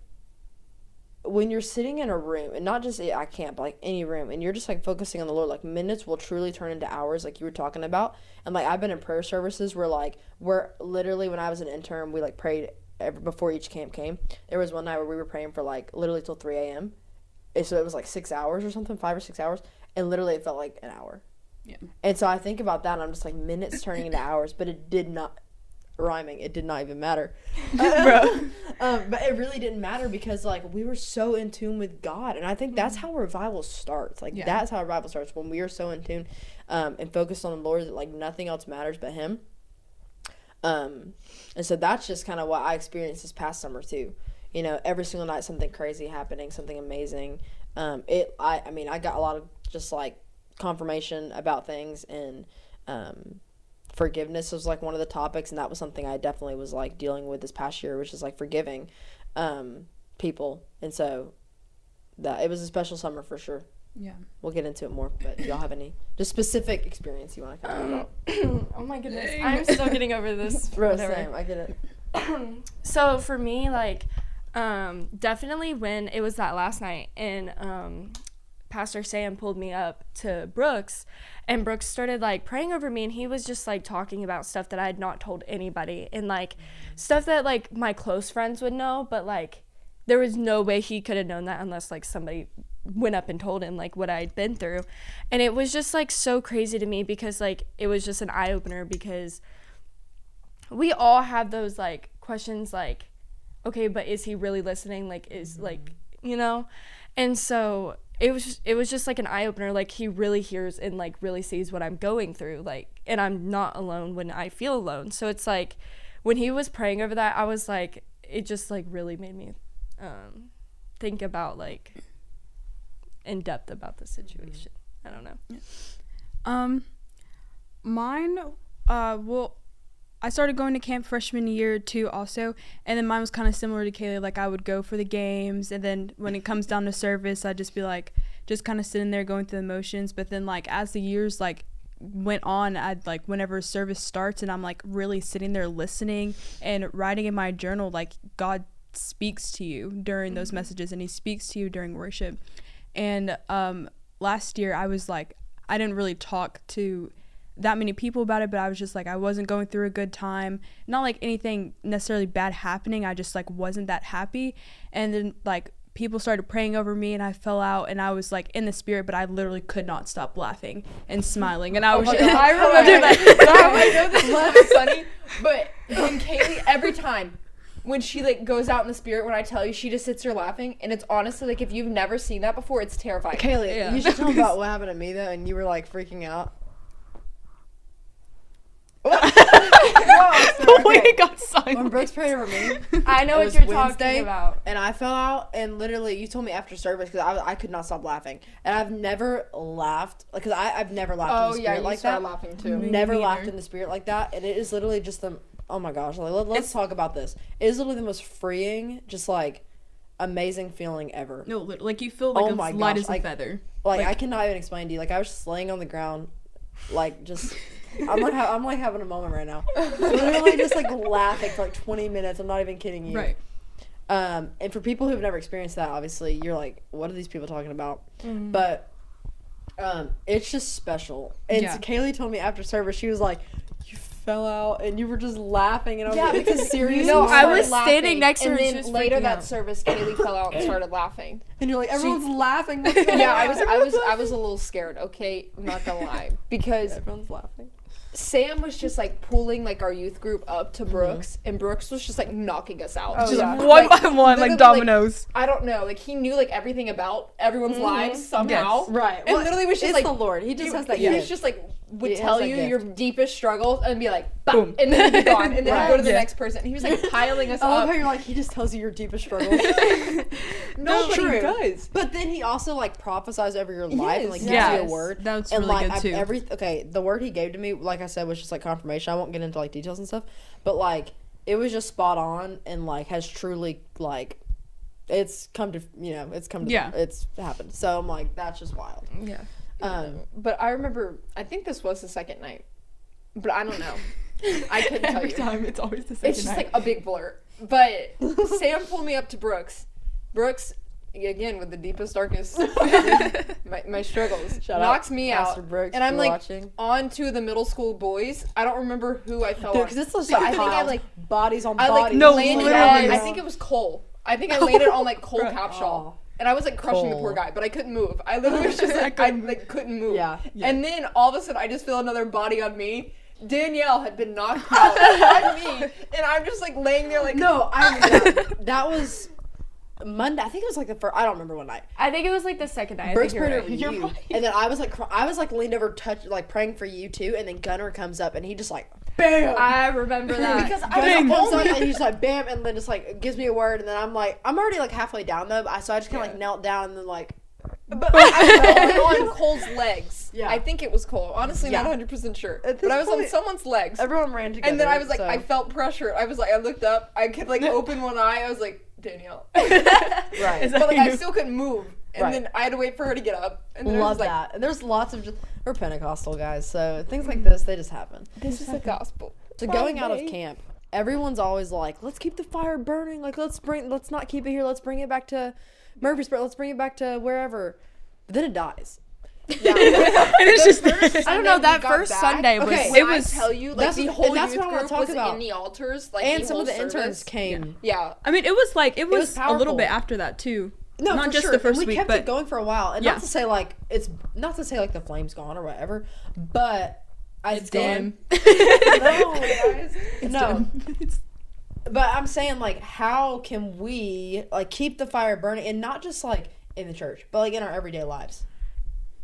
when you're sitting in a room and not just I can't, but like any room, and you're just like focusing on the Lord, like minutes will truly turn into hours, like you were talking about. And like I've been in prayer services where like where literally when I was an intern, we like prayed every, before each camp came. There was one night where we were praying for like literally till three a.m. So it was like six hours or something, five or six hours, and literally it felt like an hour. Yeah. And so I think about that, and I'm just like minutes turning into hours, but it did not rhyming. It did not even matter, bro. um, but it really didn't matter because like we were so in tune with God, and I think that's how revival starts. Like Yeah. that's how revival starts when we are so in tune um, and focused on the Lord that like nothing else matters but Him. Um, and so that's just kind of what I experienced this past summer too. You know, every single night something crazy happening, something amazing. Um, it I I mean I got a lot of just like confirmation about things and um, forgiveness was like one of the topics and that was something I definitely was like dealing with this past year, which is like forgiving um, people. And so that it was a special summer for sure. Yeah. We'll get into it more, but do y'all have any just specific experience you want to talk about? oh my goodness, I'm still getting over this. Bro, same. I get it. so for me, like, um, definitely when it was that last night and um, Pastor Sam pulled me up to Brooks, and Brooks started like praying over me, and he was just like talking about stuff that I had not told anybody, and like stuff that like my close friends would know, but like there was no way he could have known that unless like somebody went up and told him like what I'd been through. And it was just like so crazy to me because like it was just an eye opener because we all have those like questions like okay, but is he really listening? Like is mm-hmm. like, you know? And so it was it was just like an eye opener like he really hears and like really sees what I'm going through like and I'm not alone when I feel alone. So it's like when he was praying over that, I was like it just like really made me um think about like in depth about the situation. I don't know. Um, mine, uh, well, I started going to camp freshman year too, also, and then mine was kind of similar to Kaylee. Like I would go for the games, and then when it comes down to service, I'd just be like, just kind of sitting there going through the motions. But then, like as the years like went on, I'd like whenever service starts, and I'm like really sitting there listening and writing in my journal, like God speaks to you during those messages, and He speaks to you during worship. And um, last year, I was like, I didn't really talk to that many people about it, but I was just like, I wasn't going through a good time. Not like anything necessarily bad happening. I just like wasn't that happy. And then like people started praying over me, and I fell out, and I was like in the spirit, but I literally could not stop laughing and smiling. And I was, my just, I remember that. I know this is funny, but when Kaylee every time when she like goes out in the spirit, when I tell you, she just sits there laughing, and it's honestly like if you've never seen that before, it's terrifying. Kaylee, Yeah. you should tell them about what happened to me though, and you were like freaking out. the way it got When. Brooks prayed over me, I know It what was you're Wednesday. talking about. and I fell out, and literally, you told me after service because I, I could not stop laughing, and I've never laughed because I I've never laughed Oh in the yeah, you like started that. laughing too. Never laughed in the spirit like that, and it is literally just the oh my gosh, like let, let's talk about this. It is literally the most freeing, just like amazing feeling ever. No, like you feel like Oh my light gosh, as a like- feather. Like, Like- I cannot even explain to you. Like I was just laying on the ground, like just. I'm like ha- I'm like having a moment right now. Literally just like laughing for like 20 minutes. I'm not even kidding you. Right. Um, and for people who've never experienced that, obviously, you're like, what are these people talking about? Mm-hmm. But um, it's just special. And Yeah. Kaylee told me after service, she was like, fell out and you were just laughing. And I was Yeah, like, because seriously. No, I was laughing, standing next to her, and and then was later that out. service, Kaylee fell out and started laughing. And you're like, everyone's laughing. Yeah, I was. I was, I was a little scared. Okay, I'm not gonna lie because Everyone's laughing. Sam was just like pulling like our youth group up to mm-hmm. Brooks, and Brooks was just like knocking us out. Oh, just yeah. one like, by one, like dominoes. I don't know. Like he knew like everything about everyone's mm-hmm. lives somehow. Right. And literally was just it's like the Lord. He just he, has that he was gift. just like would He tell you gift. your deepest struggles and be like Boom. Boom. and then he'd be gone and then he'd go to the Right. next person. And he was like piling us I love up. how you're like he just tells you your deepest struggles. No, but he True. does. But then he also like prophesies over your life and like Yes. gives you a word. That's and really like good too. every okay, the word he gave to me, like I said, was just like confirmation. I won't get into like details and stuff, but like it was just spot on and like has truly like it's come to you know it's come to Yeah. it's happened. So I'm like that's just wild. Yeah. Um, But I remember I think this was the second night. But I don't know. I couldn't tell Every you. time it's always the same. It's just like a big blur. But Sam pulled me up to Brooks. Brooks, again with the deepest, darkest, my, my struggles, Shout knocks out me Pastor out, Brooks and I'm like watching. on to the middle school boys. I don't remember who I fell Dude, on. because it's just But like I think I piled. like bodies on I like bodies. No, landed literally. on. I think it was Cole. I think I landed on like Cole Bruh. Capshaw. Oh. And I was like crushing the poor guy, but I couldn't move. I literally was just like I like couldn't move. Yeah. And then all of a sudden I just feel another body on me. Danielle had been knocked out on me, and I'm just like laying there like No, I remember that. that was Monday. I think it was like the first. I don't remember what night. I think it was like the second night. I Brooks think you're prayed right. over You're right. and then I was like, cr- I was like leaned over, touch, like praying for you too, and then Gunner comes up, and he just like, bam. I remember that. because I was comes up, and he's like, bam, and then just like gives me a word, and then I'm like, I'm already like halfway down though, I- so I just kind of like knelt down, and then like, But I was on Cole's legs. Yeah. I think it was Cole. Honestly, not 100 percent sure. But I this was on someone's legs. everyone ran together. and then I was like, so- I felt pressure. I was like, I looked up. I could like open one eye. I was like, Danielle. right. Is but like I still couldn't move. And Right. then I had to wait for her to get up. And then I Love was like, that. And there's lots of just we're Pentecostal guys, so things like this they just happen. this is the gospel. So going out of camp, everyone's always like, "Let's keep the fire burning. Like, let's bring, let's not keep it here. Let's bring it back to Murfreesboro. Let's bring it back to wherever." But then it dies. Yeah. and it's just I don't know that first back. Sunday was okay. it was- I tell you, like that's the what- whole and that's youth what I wanna group talk was about. in the altars, like and some of whole the interns came. Yeah. I mean, it was like it was, was a little bit after that too. No, Not for just sure. the first and we week, kept but- it going for a while. And Yeah. not to say like it's not to say like the flame's gone or whatever, but I It's dim. dim. no, guys. no. It's- But I'm saying like, how can we like keep the fire burning and not just like in the church, but like in our everyday lives?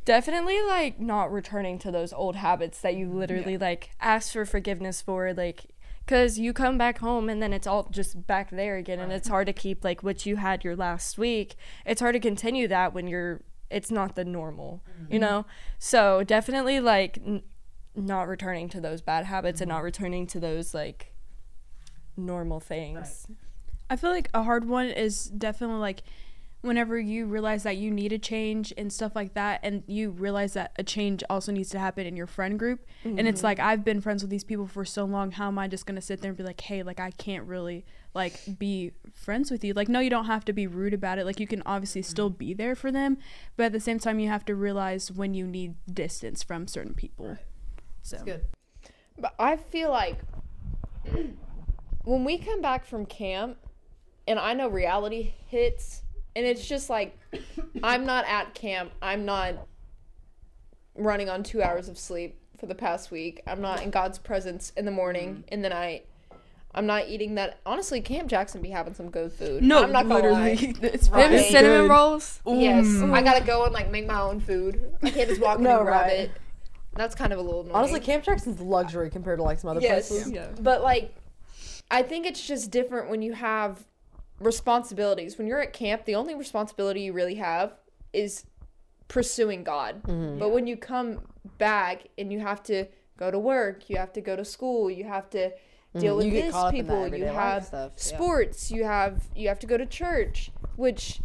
Definitely like not returning to those old habits that you literally like ask for forgiveness for like because you come back home and then it's all just back there again and it's hard to keep like what you had your last week. It's hard to continue that when you're it's not the normal you mm-hmm. know? So definitely like n- not returning to those bad habits and mm-hmm. not returning to those like normal things. I feel like a hard one is definitely like whenever you realize that you need a change and stuff like that and you realize that a change also needs to happen in your friend group. And it's mm-hmm. like I've been friends with these people for so long how am I just going to sit there and be like hey like I can't really like be friends with you. Like no you don't have to be rude about it. Like you can obviously mm-hmm. still be there for them but at the same time you have to realize when you need distance from certain people. So. It's good. But I feel like when we come back from camp and I know reality hits and it's just like I'm not at camp. I'm not running on 2 hours of sleep for the past week. I'm not in God's presence in the morning in the night. I'm not eating that. Honestly, Camp Jackson be having some good food. no I'm not gonna literally lie. it's Right. really cinnamon good. rolls Yes, Mm. I gotta go and like make my own food. I can't just walk in No, and grab right. it. That's kind of a little annoying. Honestly, Camp Jackson's luxury compared to like some other Yes. places. Yeah. But like, I think it's just different when you have responsibilities. When you're at camp, the only responsibility you really have is pursuing God. Mm-hmm. But when you come back and you have to go to work, you have to go to school, you have to mm-hmm. deal with You this caught up in that people, you have stuff, yeah. sports, you have you have to go to church, which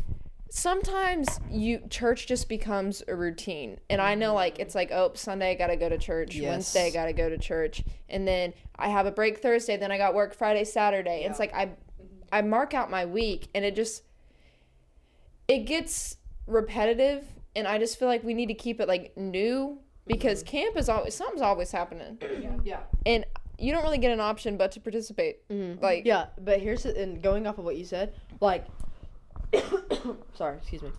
sometimes you church just becomes a routine and i know like it's like oh sunday i gotta go to church Yes. wednesday i gotta go to church and then i have a break thursday then i got work friday saturday it's like i i mark out my week and it just it gets repetitive and i just feel like we need to keep it like new because mm-hmm. camp is always something's always happening Yeah. yeah. and you don't really get an option but to participate mm-hmm. like Yeah, but here's the- and going off of what you said, like, sorry, excuse me.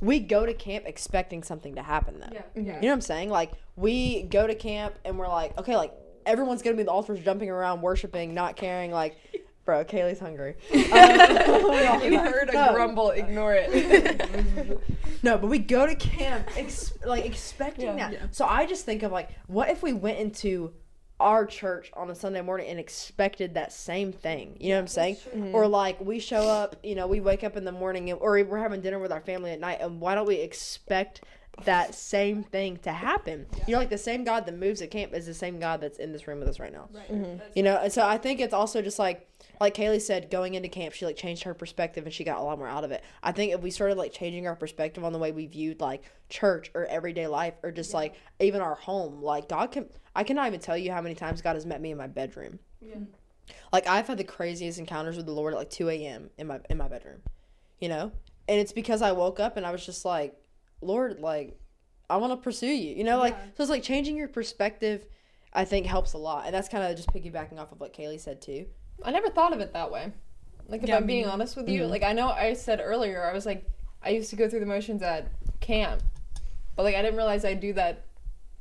We go to camp expecting something to happen though. yeah yeah. You know what I'm saying? Like we go to camp and we're like, okay, like everyone's gonna be the altars jumping around, worshiping, not caring. Like, bro, Kaylee's hungry. Um, You heard a No. grumble. Ignore it. No, but we go to camp ex- like expecting Yeah. that. So I just think of like, what if we went into our church on a Sunday morning and expected that same thing? You know what I'm saying? Or like we show up, you know, we wake up in the morning and, or we're having dinner with our family at night, and why don't we expect that same thing to happen? You know, like the same God that moves at camp is the same God that's in this room with us right now. You know, and so I think it's also just like like Kaylee said, going into camp, she like changed her perspective and she got a lot more out of it. I think if we started like changing our perspective on the way we viewed like church or everyday life or just like even our home, like God can I cannot even tell you how many times God has met me in my bedroom. Yeah. Like I've had the craziest encounters with the Lord at like two AM in my in my bedroom. You know? And it's because I woke up and I was just like, Lord, like I want to pursue you. You know, like so it's like changing your perspective I think helps a lot. And that's kind of just piggybacking off of what Kaylee said too. I never thought of it that way. Like if Yeah, I'm being neither. honest with you, Mhm. like I know I said earlier, I was like I used to go through the motions at camp. But like I didn't realize I'd do that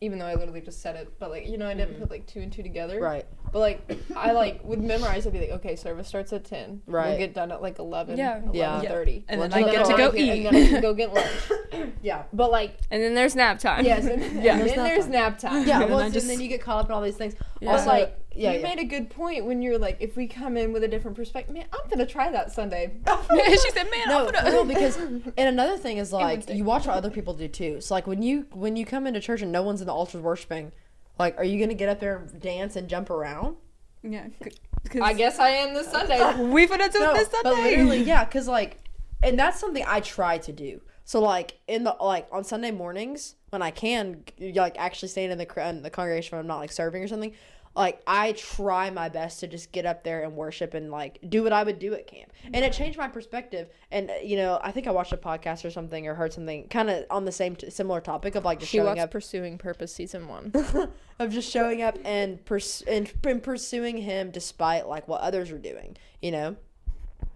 even though I literally just said it. But like, you know, I didn't put like two and two together. Right. But like I like would memorize I'd be like, okay, service starts at ten. Right. We'll get done at like eleven. Yeah. Yeah. Eleven thirty. And then I get to go eat. And then I can go get lunch. Yeah. But like And then there's nap time. yes, and, Yeah. and There's then nap there's time. nap time. Yeah, And well, I and just- then you get caught up in all these things. Yeah. Also, like yeah, you yeah. made a good point when you're like, if we come in with a different perspective, man, I'm gonna try that Sunday. she said, "Man, no, I'm gonna." real, because and another thing is like you watch what other people do too. So like when you when you come into church and no one's in the altars worshiping, like are you gonna get up there and dance and jump around? yeah, I guess I am this Sunday. we finna do No, it this but Sunday. literally, yeah, because like, and that's something I try to do. So like in the like on Sunday mornings when I can like actually stand in the in the congregation when I'm not like serving or something, like I try my best to just get up there and worship and like do what I would do at camp, and it changed my perspective. And uh, you know, I think I watched a podcast or something or heard something kind of on the same t- similar topic of like just She showing up pursuing purpose season one. of just showing up and pers- and, and pursuing him despite like what others are doing you know?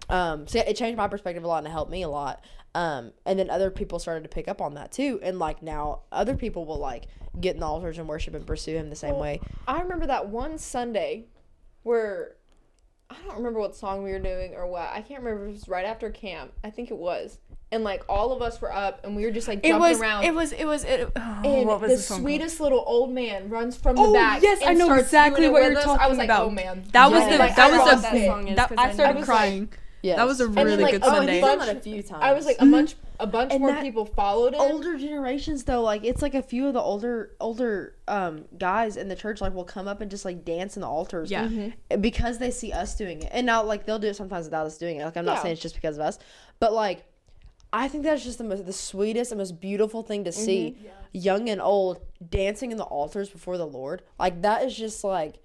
Um so it changed my perspective a lot and it helped me a lot. Um and then other people started to pick up on that too. And like now other people will like get in the altars and worship and pursue him the same Well, way I remember that one Sunday where I don't remember what song we were doing or what. I can't remember if it was right after camp. I think it was. And like all of us were up and we were just like It jumping was. around. It was. It was. It, oh, and what was the the song called? sweetest little old man runs from the Oh, back. yes, I know exactly what you're us. I was talking like, oh, about. oh man. That was the Like, that I was a that song is that, 'cause I I know started it. Crying. yeah That was a And then, really like, good oh, Sunday. he's bunch- done that a few times I was like a bunch a bunch And more that- people followed him. older generations though like it's like a few of the older older um guys in the church like will come up and just like dance in the altars Yeah. Mm-hmm. because they see us doing it and now like they'll do it sometimes without us doing it like i'm not Yeah. saying it's just because of us but like i think that's just the most the sweetest and most beautiful thing to see Mm-hmm. young and old dancing in the altars before the lord like that is just like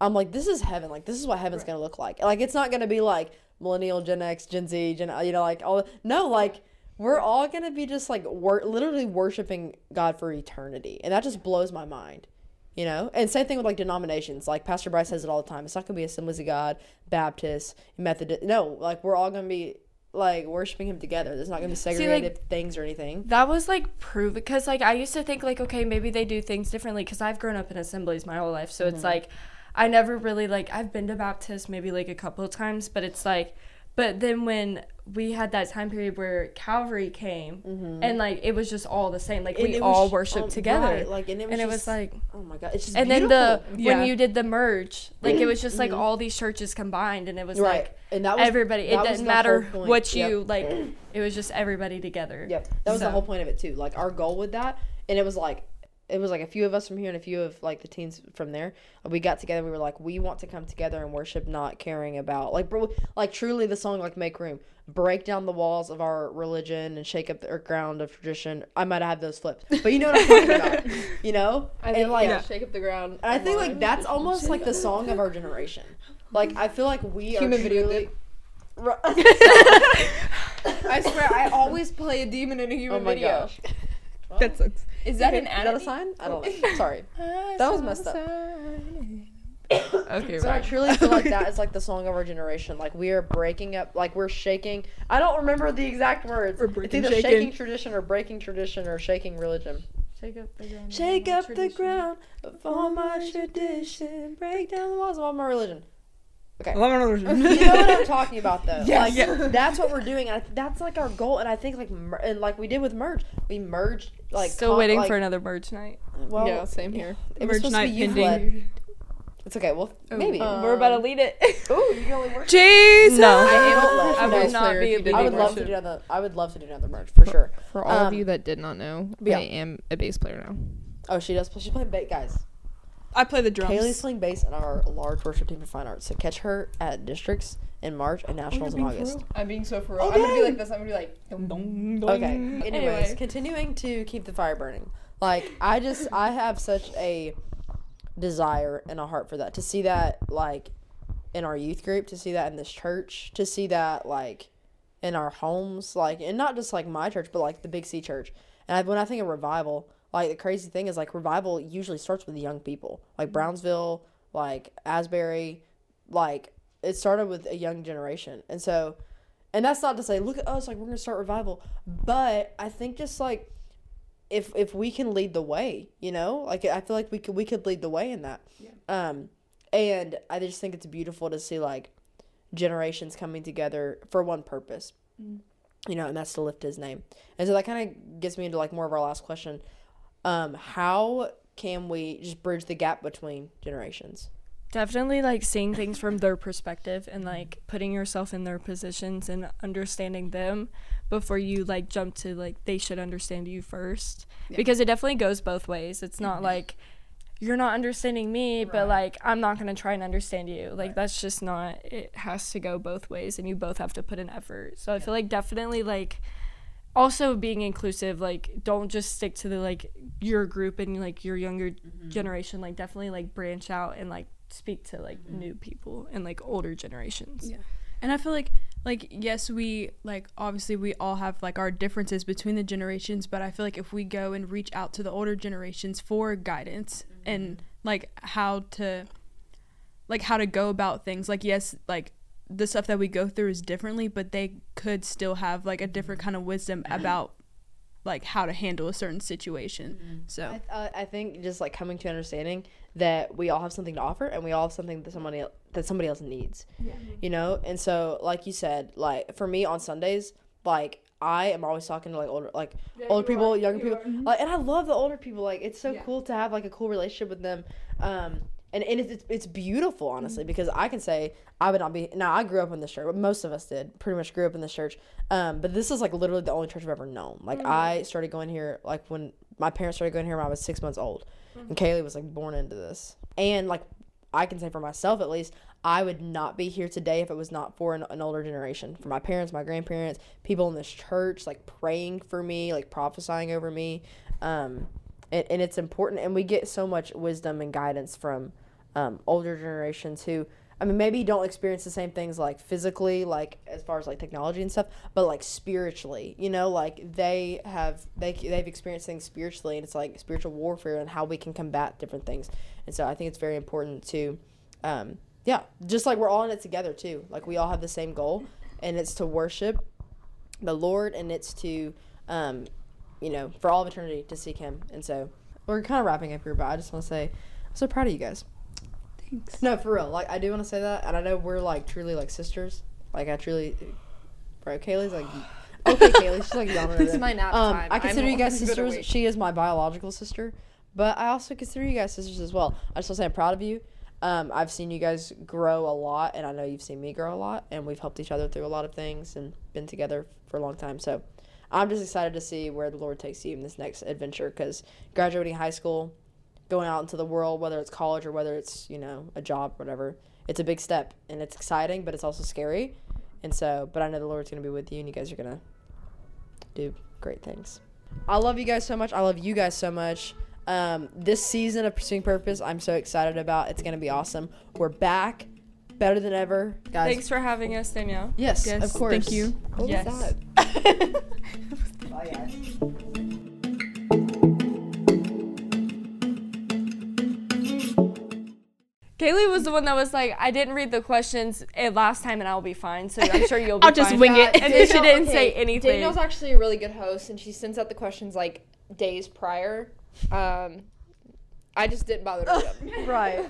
i'm like this is heaven like this is what heaven's gonna look like like it's not gonna be like millennial gen x gen z gen you know like all no like we're all gonna be just like wor- literally worshiping god for eternity and that just blows my mind you know and same thing with like denominations like pastor bryce says it all the time it's not gonna be assemblies of god baptist methodist no like we're all gonna be like worshiping him together there's not gonna be segregated things or anything That was like prove because like I used to think like okay maybe they do things differently because I've grown up in assemblies my whole life so Mm-hmm. it's like I never really like I've been to Baptist maybe like a couple of times but it's like but then when we had that time period where Calvary came and like it was just all the same like Mm-hmm. And we it was all sh- worshiped oh, together right, like and it was, and it was like oh my god it's just and then the. Yeah. when you did the merge like it was just like all these churches combined and it was Mm-hmm. right like and that was everybody it that was didn't matter whole point. what Yep. you like it was just everybody together Yep, that was the whole point of it too. Like our goal with that, and it was like, it was like a few of us from here and a few of like the teens from there. We got together. and We were like, we want to come together and worship, not caring about like, bro, like truly the song like make room, break down the walls of our religion and shake up the ground of tradition. I might have those flipped, but you know what I'm talking about. You know, I think and like, yeah. shake up the ground. and I think like that's almost like the song of our generation. Like I feel like we are Human video truly- clip. I swear I always play a demon in a human oh my video. gosh. That sucks. Is that an Is that a sign? I don't oh. know. Sorry. Ah, that was messed up. okay So I truly feel like that is like the song of our generation. Like we are breaking up, like we're shaking. I don't remember the exact words. We're it's breaking, either shaking. shaking tradition or breaking tradition or shaking religion. Shake up the ground. Shake up the ground of all my tradition. Break down the walls of all my religion. Okay. Love you know what I'm talking about though. Yes. Like Yeah. that's what we're doing. I, that's like our goal. And I think like mer- and like we did with merge, we merged like Still con- waiting like, for another merge night. Well, yeah, same here. It was Merge to be night youth pending. led. It's okay. Well, maybe. Uh, We're about to lead it. oh, you can only work. Jesus. No, I am I I would not player be if a I would love to do another. I would love to do another merge for sure. For all Um, of you that did not know, yeah. I am a bass player now. Oh, she does. She's playing bass, guys. I play the drums. Kaylee's playing bass in our large worship team for fine arts. So catch her at districts in March and oh, nationals in August. I'm being so for real. Oh, I'm gonna be like this. I'm gonna be like. Okay. Anyways, Anyway. continuing to keep the fire burning. Like I just I have such a desire and a heart for that to see that like in our youth group, to see that in this church, to see that like in our homes, like and not just like my church, but like the Big C church. And I, when I think of revival, like the crazy thing is like revival usually starts with young people, like Brownsville, like Asbury, like it started with a young generation, and so and that's not to say look at us like we're gonna start revival. But i think just like if if we can lead the way you know? Like i feel like we could we could lead the way in that. Um and i just think it's beautiful to see like generations coming together for one purpose. You know and that's to lift his name. And so that kind of gets me into like more of our last question um how can we just bridge the gap between generations Definitely like seeing things from their perspective and like putting yourself in their positions and understanding them before you like jump to like they should understand you first. Because it definitely goes both ways. It's not like you're not understanding me, but like I'm not going to try and understand you. Like that's just not it has to go both ways and you both have to put in effort. So I feel like definitely like also being inclusive like don't just stick to the like your group and like your younger mm-hmm. generation like definitely like branch out and like speak to like mm-hmm. new people and like older generations. Yeah. And I feel like like yes, we like obviously we all have like our differences between the generations, but I feel like if we go and reach out to the older generations for guidance mm-hmm. and like how to like how to go about things, like yes, like the stuff that we go through is differently, but they could still have like a different kind of wisdom about like how to handle a certain situation. So I, uh, I think just like coming to understanding that we all have something to offer and we all have something that somebody el- that somebody else needs. You know, and so like you said, like for me on Sundays, like I am always talking to like older like older people, younger people, like, and I love the older people. Like it's so cool to have like a cool relationship with them. Um, and, and it's, it's, beautiful honestly because I can say I would not be now I grew up in this church most of us did pretty much grew up in this church um, but this is like literally the only church I've ever known. Like I started going here like when my parents started going here when I was six months old and Kaylee was like born into this. And like I can say for myself at least I would not be here today if it was not for an, an older generation for my parents my grandparents people in this church like praying for me like prophesying over me um, and, and it's important and we get so much wisdom and guidance from um, older generations who i mean maybe don't experience the same things like physically like as far as like technology and stuff but like spiritually you know like they have they, they've experienced things spiritually and it's like spiritual warfare and how we can combat different things. And so i think it's very important to um, yeah just like we're all in it together too. Like we all have the same goal and it's to worship the lord and it's to um, you know, for all of eternity to seek him. And so we're kind of wrapping up here, but I just want to say I'm so proud of you guys. Thanks. No, for real. Like I do want to say that, and I know we're like truly like sisters. Like I truly, bro. Kaylee's like, okay, Kaylee. She's like over It's there. my nap um, time. I consider I'm you guys sisters. She is my biological sister, but I also consider you guys sisters as well. I just want to say I'm proud of you. Um, I've seen you guys grow a lot, and I know you've seen me grow a lot, and we've helped each other through a lot of things and been together for a long time. So I'm just excited to see where the Lord takes you in this next adventure because graduating high school, going out into the world, whether it's college or whether it's, you know, a job, whatever, it's a big step and it's exciting, but it's also scary. And so, but I know the Lord's going to be with you and you guys are going to do great things. I love you guys so much. I love you guys so much. Um, this season of Pursuing Purpose, I'm so excited about. It's going to be awesome. We're back, better than ever. Guys, thanks for having us danielle Yes, Yes, of course. thank you. What Yes. was that? Bye, guys. kaylee was the one that was like i didn't read the questions eh, last time and i'll be fine so i'm sure you'll be I'll just wing it. and then she didn't say anything Danielle's actually a really good host, and she sends out the questions like days prior. Um, I just didn't bother to read them. Right.